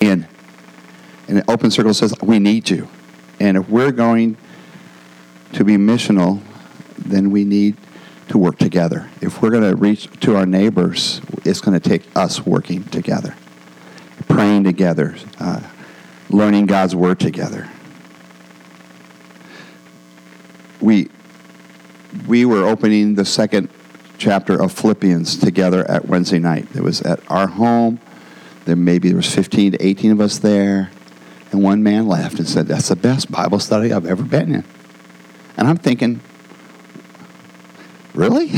in. And an open circle says, we need you. And if we're going to be missional, then we need to work together. If we're going to reach to our neighbors, it's going to take us working together, praying together, uh, learning God's word together. We we were opening the second chapter of Philippians together at Wednesday night. It was at our home. There maybe there was 15 to 18 of us there, and one man laughed and said, "That's the best Bible study I've ever been in." And I'm thinking, really?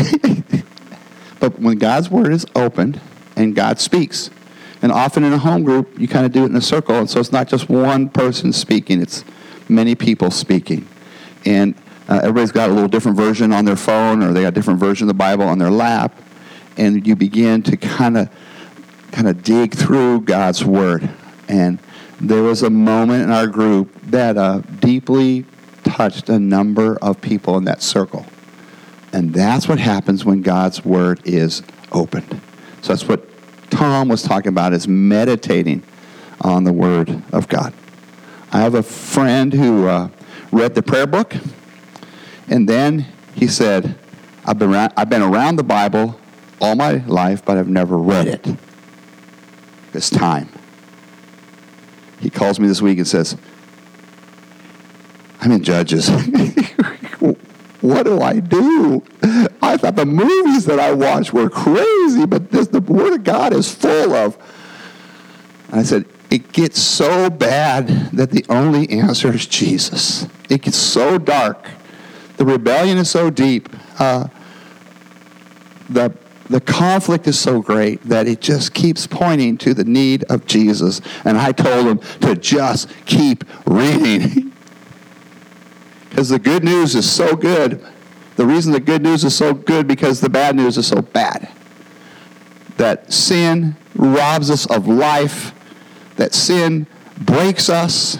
but when God's word is opened and God speaks, and often in a home group, you kind of do it in a circle, and so it's not just one person speaking; it's many people speaking, and uh, everybody's got a little different version on their phone, or they got a different version of the Bible on their lap, and you begin to kind of kind of dig through God's Word. And there was a moment in our group that uh, deeply touched a number of people in that circle. And that's what happens when God's Word is opened. So that's what Tom was talking about is meditating on the Word of God. I have a friend who uh, read the prayer book and then he said, I've been, around, I've been around the Bible all my life, but I've never read it. It's time. He calls me this week and says, I'm in Judges. what do I do? I thought the movies that I watched were crazy, but this, the Word of God is full of. And I said, it gets so bad that the only answer is Jesus. It gets so dark the rebellion is so deep. Uh, the the conflict is so great that it just keeps pointing to the need of Jesus. And I told him to just keep reading. Because the good news is so good. The reason the good news is so good because the bad news is so bad. That sin robs us of life, that sin breaks us,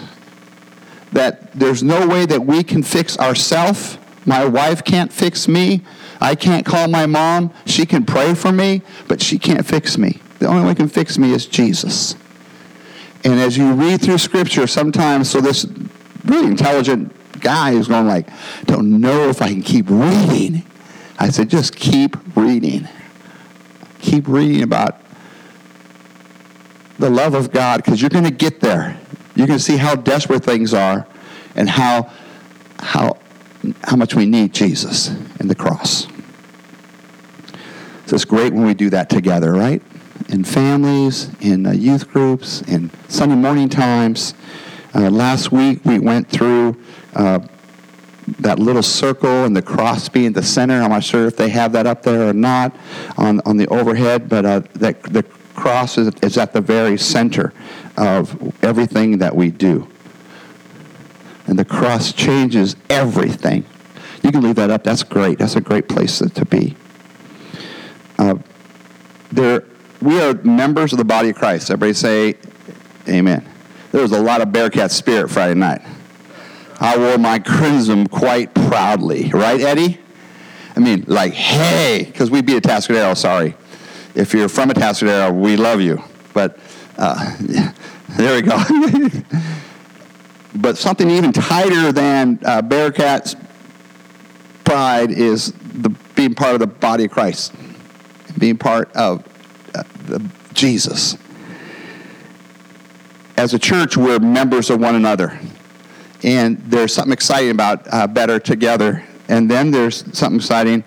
that there's no way that we can fix ourselves my wife can't fix me. I can't call my mom. She can pray for me, but she can't fix me. The only one can fix me is Jesus. And as you read through Scripture, sometimes, so this really intelligent guy is going like, don't know if I can keep reading. I said, just keep reading. Keep reading about the love of God because you're going to get there. You're going to see how desperate things are and how, how how much we need Jesus and the cross. So it's great when we do that together, right? In families, in uh, youth groups, in Sunday morning times. Uh, last week we went through uh, that little circle and the cross being the center. I'm not sure if they have that up there or not on, on the overhead, but uh, that the cross is, is at the very center of everything that we do and the cross changes everything. You can leave that up. That's great. That's a great place to be. Uh, there, we are members of the body of Christ. Everybody say, Amen. There was a lot of Bearcat spirit Friday night. I wore my crimson quite proudly, right, Eddie? I mean, like, hey, because we beat a Atascadero, sorry. If you're from a Atascadero, we love you. But uh, there we go. But something even tighter than uh, Bearcat's pride is the, being part of the body of Christ, being part of uh, the, Jesus. As a church, we're members of one another. And there's something exciting about uh, better together. And then there's something exciting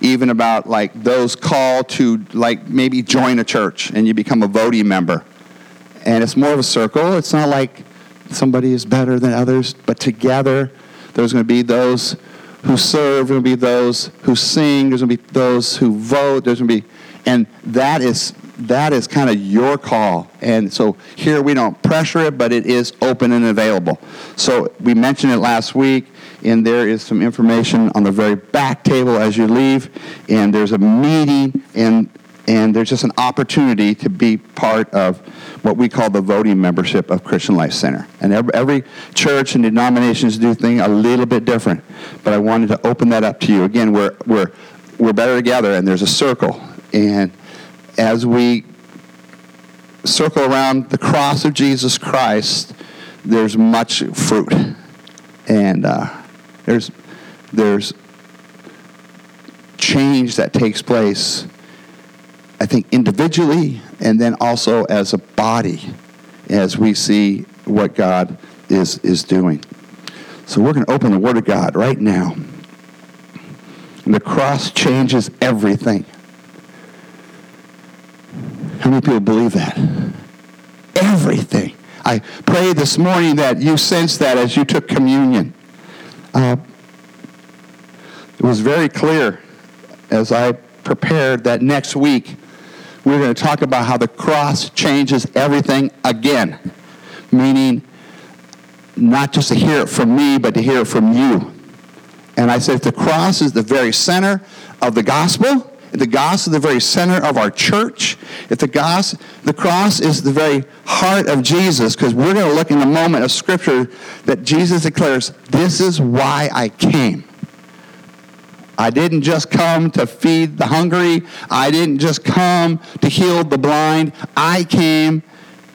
even about like those called to like maybe join a church and you become a voting member. And it's more of a circle. It's not like somebody is better than others, but together there's going to be those who serve, there's going to be those who sing, there's going to be those who vote, there's going to be, and that is that is kind of your call. And so here we don't pressure it, but it is open and available. So we mentioned it last week, and there is some information on the very back table as you leave, and there's a meeting, and and there's just an opportunity to be part of what we call the voting membership of Christian Life Center. And every, church and denominations do things a little bit different, but I wanted to open that up to you. Again, we're, we're, we're better together, and there's a circle. And as we circle around the cross of Jesus Christ, there's much fruit. And uh, there's, there's change that takes place, I think, individually and then also as a body as we see what God is, is doing. So we're going to open the Word of God right now. And the cross changes everything. How many people believe that? Everything. I pray this morning that you sense that as you took communion. Uh, it was very clear as I prepared that next week we're going to talk about how the cross changes everything again, meaning not just to hear it from me, but to hear it from you. And I said, if the cross is the very center of the gospel, if the gospel is the very center of our church, if the, gospel, the cross is the very heart of Jesus, because we're going to look in a moment of scripture that Jesus declares, this is why I came. I didn't just come to feed the hungry. I didn't just come to heal the blind. I came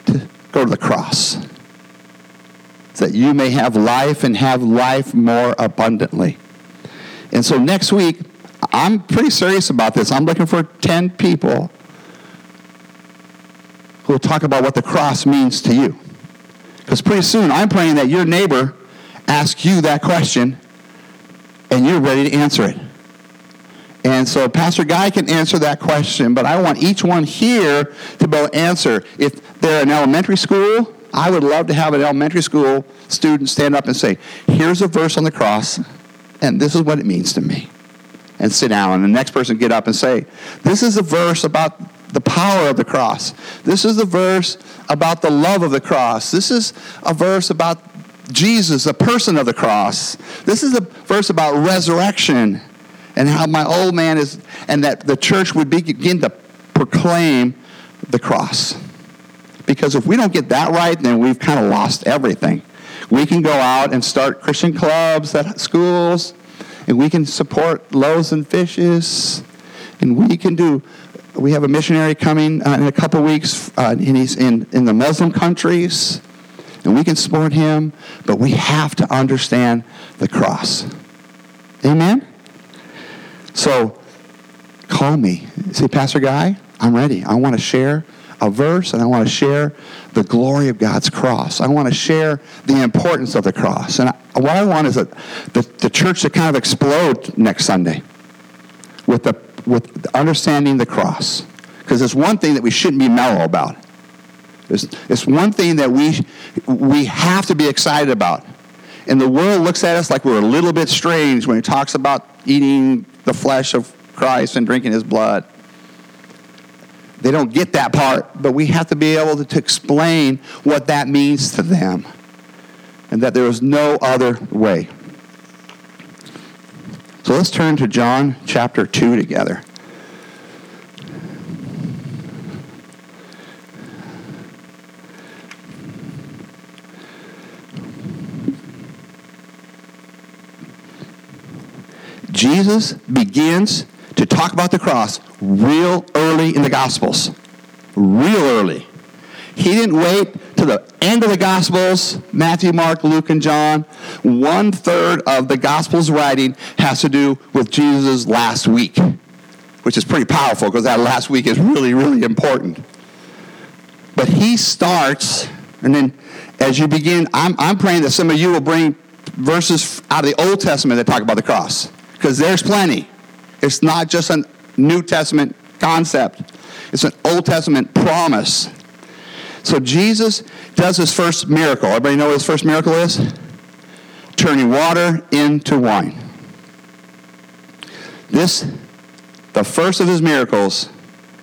to go to the cross that you may have life and have life more abundantly. And so next week, I'm pretty serious about this. I'm looking for 10 people who will talk about what the cross means to you. Because pretty soon, I'm praying that your neighbor asks you that question and you're ready to answer it. And so Pastor Guy can answer that question, but I want each one here to be able to answer. If they're an elementary school, I would love to have an elementary school student stand up and say, Here's a verse on the cross, and this is what it means to me. And sit down, and the next person get up and say, This is a verse about the power of the cross. This is the verse about the love of the cross. This is a verse about Jesus, the person of the cross. This is a verse about resurrection and how my old man is, and that the church would begin to proclaim the cross. Because if we don't get that right, then we've kind of lost everything. We can go out and start Christian clubs at schools, and we can support loaves and fishes, and we can do. We have a missionary coming uh, in a couple weeks, uh, and he's in, in the Muslim countries, and we can support him, but we have to understand the cross. Amen? So, call me. Say, Pastor Guy, I'm ready. I want to share a verse and I want to share the glory of God's cross. I want to share the importance of the cross. And I, what I want is that the, the church to kind of explode next Sunday with, the, with understanding the cross. Because it's one thing that we shouldn't be mellow about. It's, it's one thing that we, we have to be excited about. And the world looks at us like we're a little bit strange when it talks about eating the flesh of Christ and drinking his blood. They don't get that part, but we have to be able to, to explain what that means to them and that there is no other way. So let's turn to John chapter 2 together. Jesus begins to talk about the cross real early in the Gospels. Real early. He didn't wait to the end of the Gospels, Matthew, Mark, Luke, and John. One third of the Gospels writing has to do with Jesus' last week, which is pretty powerful because that last week is really, really important. But he starts, and then as you begin, I'm, I'm praying that some of you will bring verses out of the Old Testament that talk about the cross because there's plenty. It's not just a New Testament concept, it's an Old Testament promise. So Jesus does his first miracle. Everybody know what his first miracle is? Turning water into wine. This, the first of his miracles,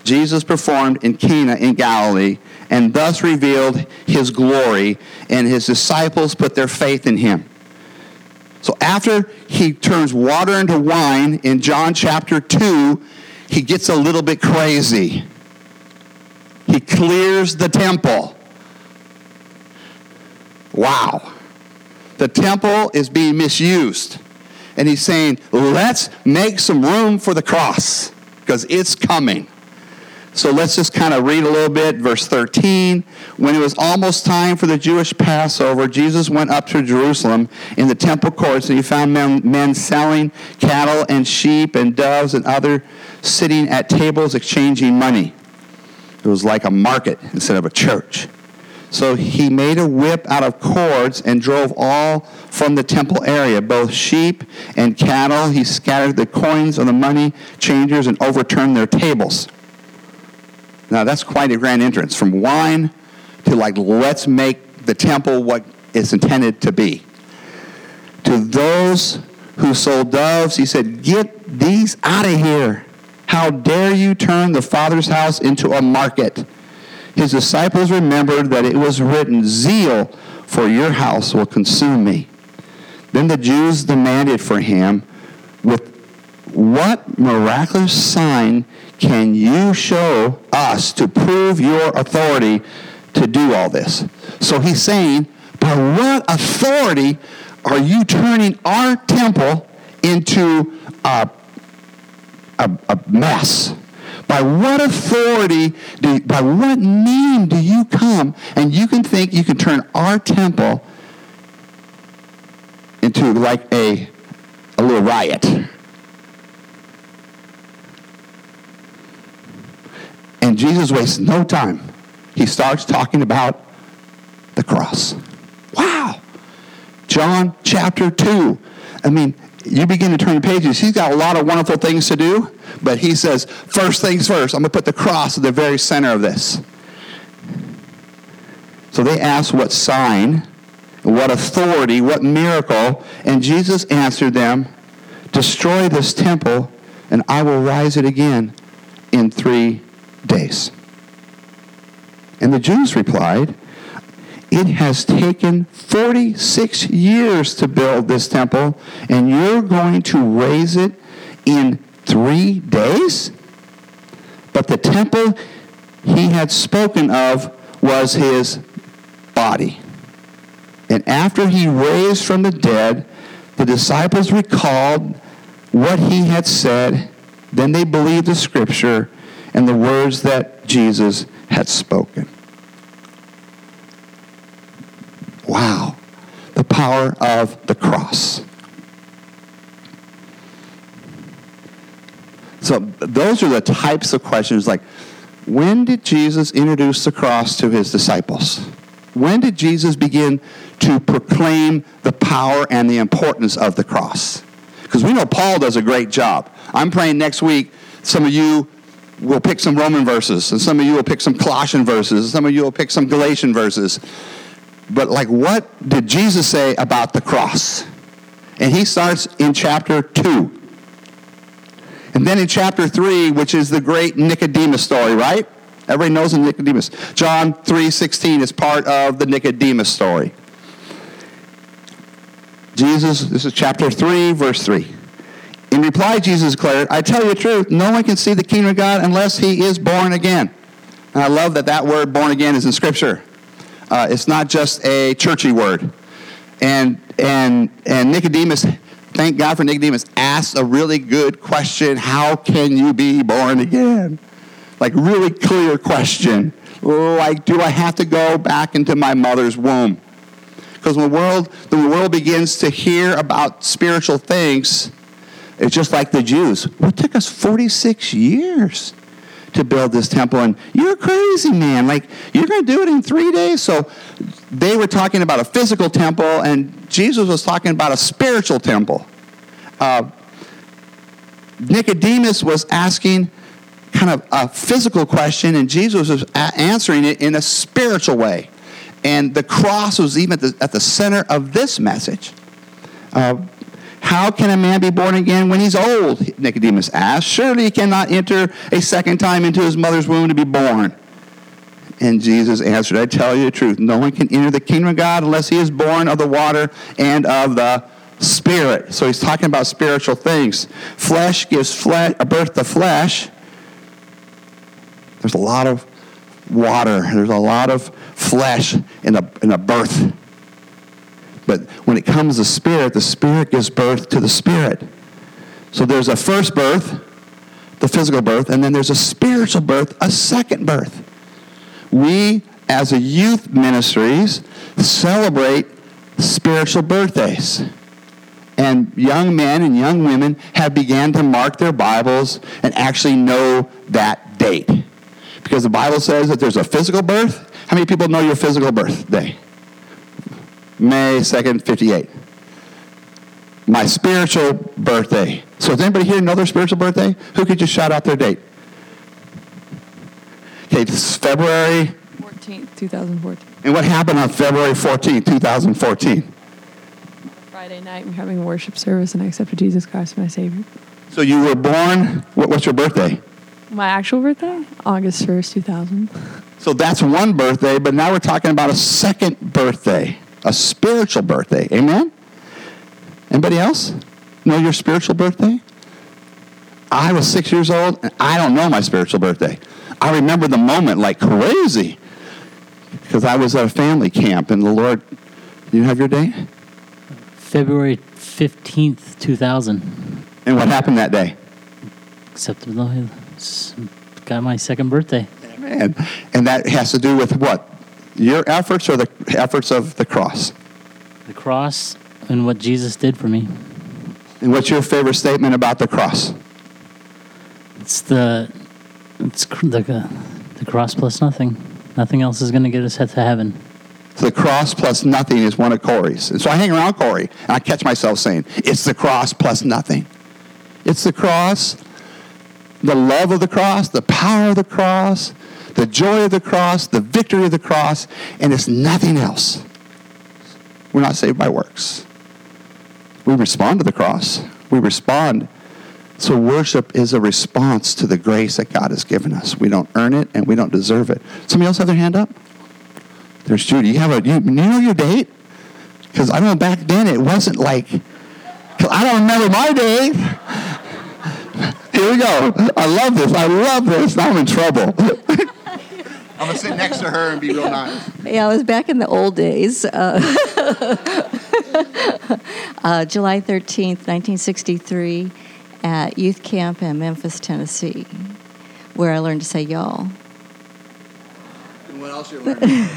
Jesus performed in Cana in Galilee and thus revealed his glory, and his disciples put their faith in him. So after he turns water into wine in John chapter 2, he gets a little bit crazy. He clears the temple. Wow. The temple is being misused. And he's saying, let's make some room for the cross because it's coming. So let's just kind of read a little bit. Verse 13. When it was almost time for the Jewish Passover, Jesus went up to Jerusalem in the temple courts, and he found men, men selling cattle and sheep and doves and other sitting at tables exchanging money. It was like a market instead of a church. So he made a whip out of cords and drove all from the temple area, both sheep and cattle. He scattered the coins of the money changers and overturned their tables. Now that's quite a grand entrance from wine to like, let's make the temple what it's intended to be. To those who sold doves, he said, Get these out of here. How dare you turn the Father's house into a market? his disciples remembered that it was written, Zeal for your house will consume me. Then the Jews demanded for him, With what miraculous sign can you show us to prove your authority to do all this? So he's saying, By what authority are you turning our temple into a, a, a mess? By what authority, do, by what name do you come and you can think you can turn our temple into like a, a little riot? And Jesus wastes no time. He starts talking about the cross. Wow. John chapter 2. I mean, you begin to turn pages. He's got a lot of wonderful things to do, but he says, first things first, I'm going to put the cross at the very center of this. So they asked what sign, what authority, what miracle, and Jesus answered them, Destroy this temple, and I will rise it again in three days. And the Jews replied, it has taken 46 years to build this temple, and you're going to raise it in three days? But the temple he had spoken of was his body. And after he raised from the dead, the disciples recalled what he had said. Then they believed the scripture and the words that Jesus had spoken. Wow. The power of the cross. So those are the types of questions like when did Jesus introduce the cross to his disciples? When did Jesus begin to proclaim the power and the importance of the cross? Because we know Paul does a great job. I'm praying next week, some of you will pick some Roman verses, and some of you will pick some Colossian verses, and some of you will pick some Galatian verses but like what did Jesus say about the cross? And he starts in chapter 2. And then in chapter 3, which is the great Nicodemus story, right? Everybody knows the Nicodemus. John 3:16 is part of the Nicodemus story. Jesus, this is chapter 3, verse 3. In reply, Jesus declared, I tell you the truth, no one can see the kingdom of God unless he is born again. And I love that that word born again is in Scripture. Uh, it's not just a churchy word. And, and, and Nicodemus, thank God for Nicodemus, asked a really good question How can you be born again? Like, really clear question. Like, do I have to go back into my mother's womb? Because when the world, the world begins to hear about spiritual things, it's just like the Jews. It took us 46 years to build this temple. And you're crazy, man. Like, you're going to do it in three days? So they were talking about a physical temple, and Jesus was talking about a spiritual temple. Uh, Nicodemus was asking kind of a physical question, and Jesus was answering it in a spiritual way. And the cross was even at the, at the center of this message. Uh, how can a man be born again when he's old? Nicodemus asked. Surely he cannot enter a second time into his mother's womb to be born. And Jesus answered, I tell you the truth. No one can enter the kingdom of God unless he is born of the water and of the Spirit. So he's talking about spiritual things. Flesh gives flesh, birth to flesh. There's a lot of water. There's a lot of flesh in a, in a birth. But when it comes to spirit, the spirit gives birth to the spirit. So there's a first birth, the physical birth, and then there's a spiritual birth, a second birth. We, as a youth ministries, celebrate spiritual birthdays. And young men and young women have began to mark their Bibles and actually know that date. Because the Bible says that there's a physical birth. How many people know your physical birthday? May 2nd, 58. My spiritual birthday. So does anybody here know their spiritual birthday? Who could just shout out their date? Okay, this is February. 14th, 2014. And what happened on February 14th, 2014? Friday night, we're having a worship service, and I accepted Jesus Christ as my Savior. So you were born, what, what's your birthday? My actual birthday? August 1st, 2000. So that's one birthday, but now we're talking about a second birthday, a spiritual birthday. Amen? Anybody else know your spiritual birthday? I was six years old, and I don't know my spiritual birthday. I remember the moment like crazy because I was at a family camp, and the Lord, you have your day? February 15th, 2000. And what happened that day? The got my second birthday. And, and that has to do with what? Your efforts or the efforts of the cross? The cross and what Jesus did for me. And what's your favorite statement about the cross? It's the it's the, uh, the cross plus nothing. Nothing else is going to get us to heaven. The cross plus nothing is one of Corey's. And so I hang around Corey and I catch myself saying, it's the cross plus nothing. It's the cross, the love of the cross, the power of the cross, the joy of the cross, the victory of the cross, and it's nothing else. We're not saved by works. We respond to the cross. We respond. So worship is a response to the grace that God has given us. We don't earn it and we don't deserve it. Somebody else have their hand up? There's Judy. You have a you, you know your date? Because I know back then it wasn't like I don't remember my date. Here we go. I love this. I love this. Now I'm in trouble. I'm gonna sit next to her and be real nice. Yeah, I was back in the old days. Uh, uh, July 13th, 1963, at youth camp in Memphis, Tennessee, where I learned to say y'all. And what else you learning?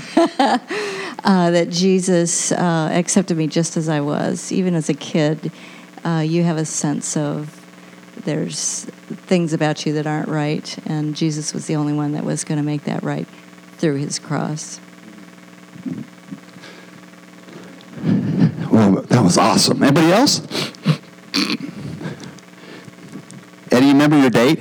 uh, that Jesus uh, accepted me just as I was. Even as a kid, uh, you have a sense of there's things about you that aren't right, and Jesus was the only one that was going to make that right through his cross. Well, that was awesome. Anybody else? Eddie, you remember your date?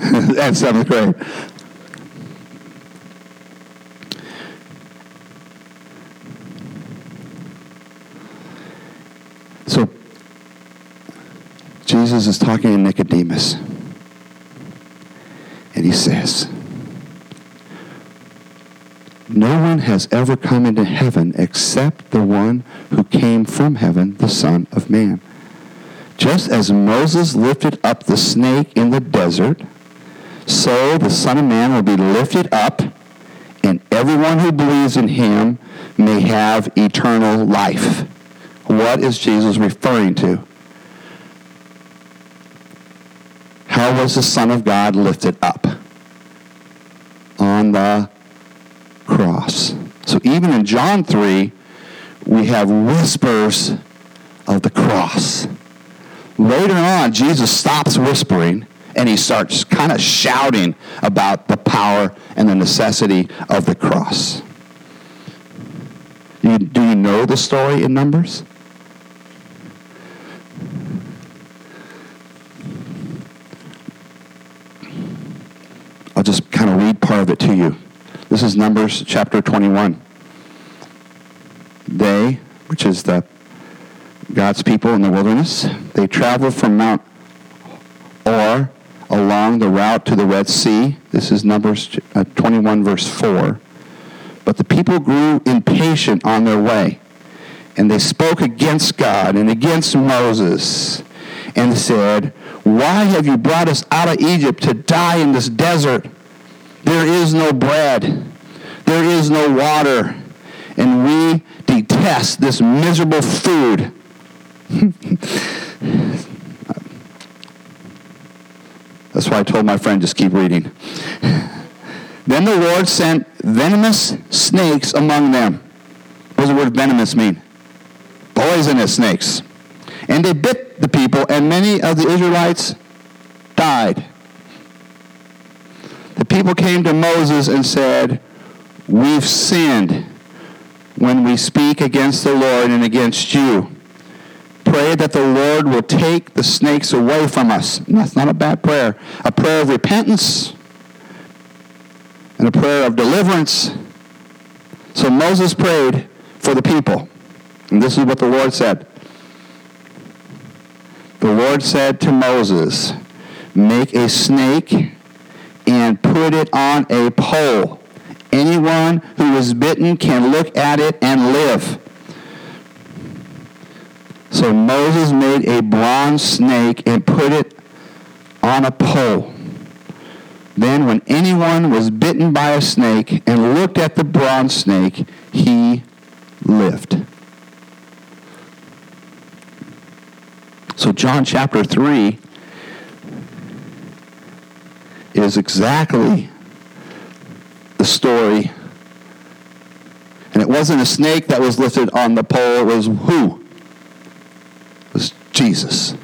At seventh grade. So Jesus is talking to Nicodemus. And he says, No one has ever come into heaven except the one who came from heaven, the Son of Man. Just as Moses lifted up the snake in the desert, so the Son of Man will be lifted up, and everyone who believes in him may have eternal life. What is Jesus referring to? How was the Son of God lifted up? On the cross. So even in John 3, we have whispers of the cross. Later on, Jesus stops whispering and he starts kind of shouting about the power and the necessity of the cross. Do you know the story in Numbers? I'll just kind of read part of it to you. This is Numbers chapter 21. They, which is the God's people in the wilderness, they traveled from Mount Hor along the route to the Red Sea. This is Numbers uh, 21, verse 4. But the people grew impatient on their way, and they spoke against God and against Moses, and said, Why have you brought us out of Egypt to die in this desert? There is no bread, there is no water, and we detest this miserable food. That's why I told my friend just keep reading. then the Lord sent venomous snakes among them. What does the word venomous mean? Poisonous snakes. And they bit the people, and many of the Israelites died. The people came to Moses and said, We've sinned when we speak against the Lord and against you. Pray that the Lord will take the snakes away from us. And that's not a bad prayer. A prayer of repentance and a prayer of deliverance. So Moses prayed for the people. And this is what the Lord said. The Lord said to Moses, Make a snake and put it on a pole. Anyone who is bitten can look at it and live. So Moses made a bronze snake and put it on a pole. Then, when anyone was bitten by a snake and looked at the bronze snake, he lived. So, John chapter 3 is exactly the story. And it wasn't a snake that was lifted on the pole, it was who? It was Jesus.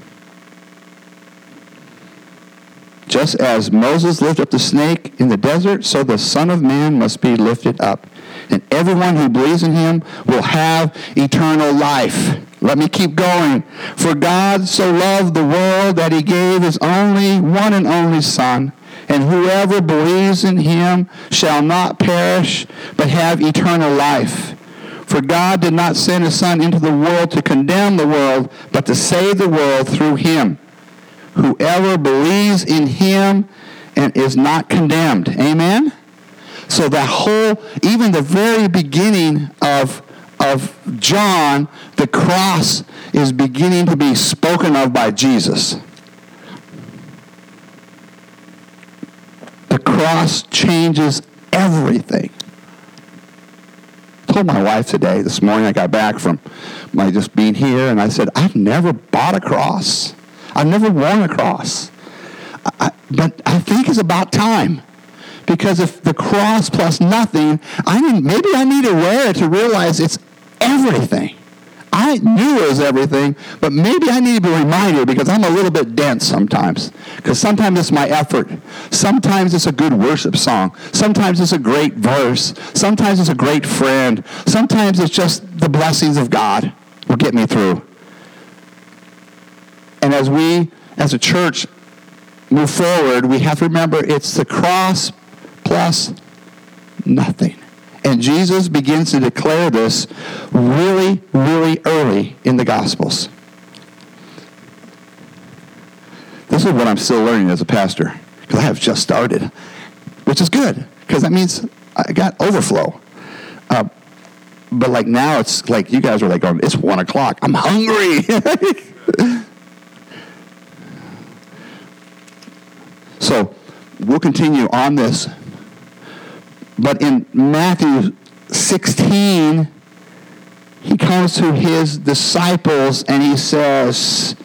Just as Moses lifted up the snake in the desert, so the Son of Man must be lifted up. And everyone who believes in him will have eternal life. Let me keep going. For God so loved the world that he gave his only, one and only Son and whoever believes in him shall not perish, but have eternal life. For God did not send his Son into the world to condemn the world, but to save the world through him. Whoever believes in him and is not condemned. Amen? So that whole, even the very beginning of, of John, the cross is beginning to be spoken of by Jesus. The cross changes everything. I told my wife today, this morning I got back from my just being here, and I said, I've never bought a cross. I've never worn a cross. I, but I think it's about time. Because if the cross plus nothing, I need, maybe I need to wear it to realize it's everything. I knew it was everything, but maybe I need to be reminded because I'm a little bit dense sometimes. Because sometimes it's my effort. Sometimes it's a good worship song. Sometimes it's a great verse. Sometimes it's a great friend. Sometimes it's just the blessings of God will get me through. And as we, as a church, move forward, we have to remember it's the cross plus nothing. And Jesus begins to declare this really, really early in the Gospels. This is what I'm still learning as a pastor, because I have just started, which is good, because that means I got overflow. Uh, but like now, it's like you guys are like, going, it's one o'clock. I'm hungry. so we'll continue on this but in Matthew 16, he comes to his disciples and he says,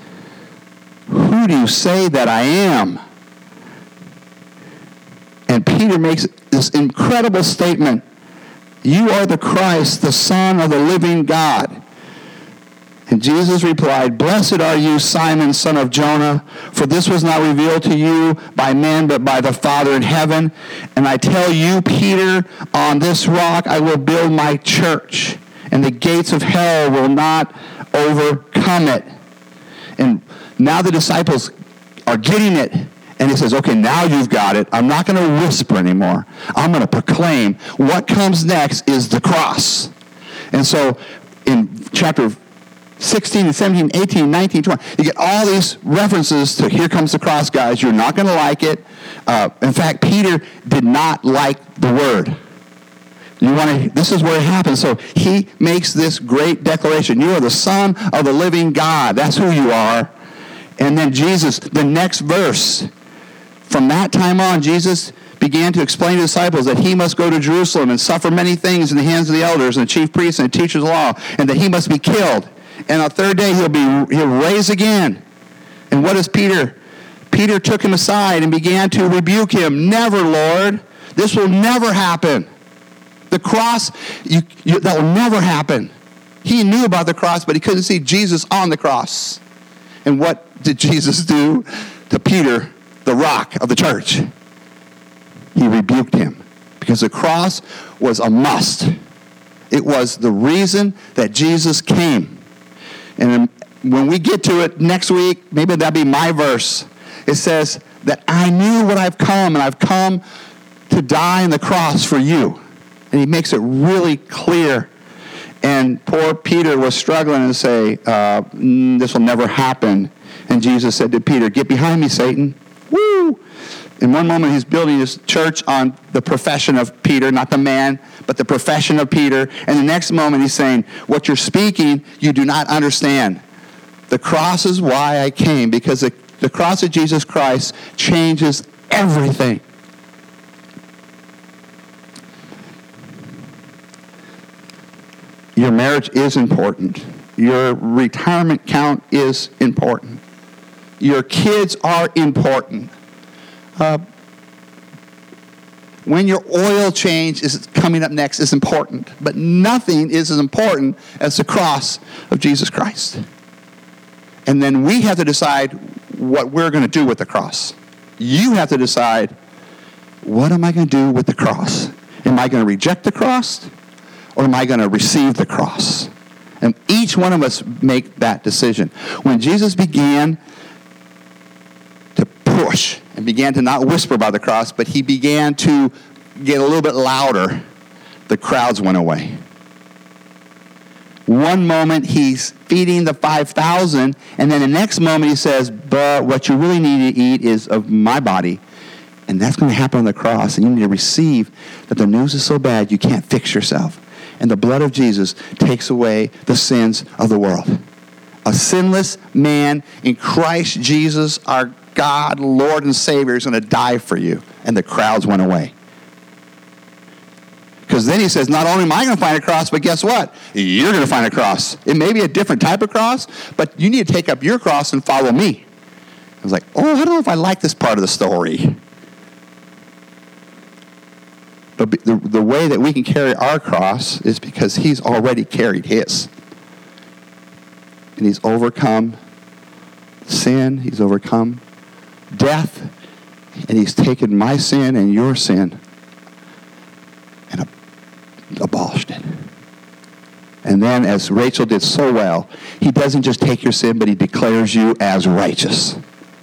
Who do you say that I am? And Peter makes this incredible statement You are the Christ, the Son of the living God. And Jesus replied, Blessed are you, Simon, son of Jonah, for this was not revealed to you by men, but by the Father in heaven. And I tell you, Peter, on this rock I will build my church, and the gates of hell will not overcome it. And now the disciples are getting it. And he says, okay, now you've got it. I'm not going to whisper anymore. I'm going to proclaim what comes next is the cross. And so in chapter 16 and 17, 18, 19, 20. You get all these references to here comes the cross, guys. You're not going to like it. Uh, in fact, Peter did not like the word. You want to, this is where it happens. So he makes this great declaration. You are the son of the living God. That's who you are. And then Jesus, the next verse, from that time on, Jesus began to explain to the disciples that he must go to Jerusalem and suffer many things in the hands of the elders and the chief priests and the teachers of law, and that he must be killed. And on the third day he'll be he'll raise again. And what does Peter? Peter took him aside and began to rebuke him. Never, Lord. This will never happen. The cross, you, you, that will never happen. He knew about the cross, but he couldn't see Jesus on the cross. And what did Jesus do to Peter, the rock of the church? He rebuked him because the cross was a must. It was the reason that Jesus came. And when we get to it next week, maybe that'll be my verse. It says that I knew what I've come, and I've come to die on the cross for you. And he makes it really clear. And poor Peter was struggling to say, uh, mm, This will never happen. And Jesus said to Peter, Get behind me, Satan. Woo! In one moment, he's building his church on the profession of Peter, not the man, but the profession of Peter. And the next moment, he's saying, What you're speaking, you do not understand. The cross is why I came, because the, the cross of Jesus Christ changes everything. Your marriage is important. Your retirement count is important. Your kids are important. Uh, when your oil change is coming up next is important, but nothing is as important as the cross of Jesus Christ. And then we have to decide what we're going to do with the cross. You have to decide what am I going to do with the cross? Am I going to reject the cross or am I going to receive the cross? And each one of us make that decision. When Jesus began to push and began to not whisper about the cross, but he began to get a little bit louder, the crowds went away. One moment he's feeding the 5,000, and then the next moment he says, But what you really need to eat is of my body. And that's going to happen on the cross, and you need to receive that the news is so bad you can't fix yourself. And the blood of Jesus takes away the sins of the world. A sinless man in Christ Jesus, our God, Lord, and Savior, is going to die for you. And the crowds went away. Because then he says, not only am I going to find a cross, but guess what? You're going to find a cross. It may be a different type of cross, but you need to take up your cross and follow me. I was like, oh, I don't know if I like this part of the story. But the, the way that we can carry our cross is because he's already carried his. And he's overcome sin, he's overcome death, and he's taken my sin and your sin and abolished it. And then, as Rachel did so well, he doesn't just take your sin, but he declares you as righteous.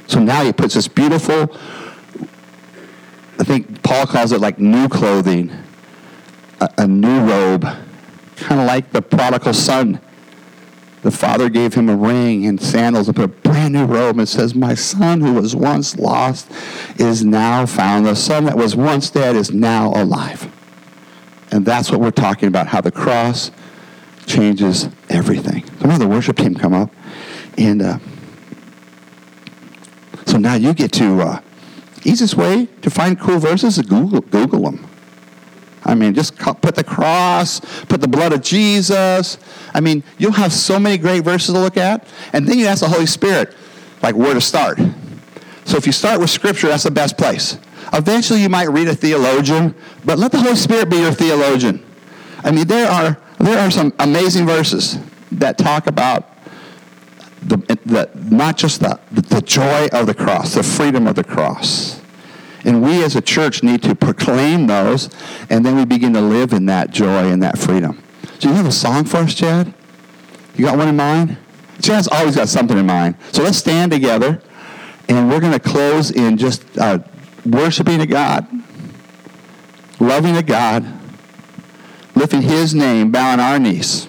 So now he puts this beautiful, I think Paul calls it like new clothing, a, a new robe, kind of like the prodigal son. The father gave him a ring and sandals and put a brand new robe and says, My son who was once lost is now found. The son that was once dead is now alive. And that's what we're talking about, how the cross changes everything. So have the worship team come up. And uh, so now you get to, uh, easiest way to find cool verses is Google, Google them. I mean, just put the cross, put the blood of Jesus. I mean, you'll have so many great verses to look at. And then you ask the Holy Spirit, like, where to start. So if you start with Scripture, that's the best place. Eventually, you might read a theologian, but let the Holy Spirit be your theologian. I mean, there are, there are some amazing verses that talk about the, the, not just the, the joy of the cross, the freedom of the cross. And we as a church need to proclaim those, and then we begin to live in that joy and that freedom. Do you have a song for us, Chad? You got one in mind? Chad's always got something in mind. So let's stand together, and we're going to close in just uh, worshiping a God, loving a God, lifting His name, bowing our knees.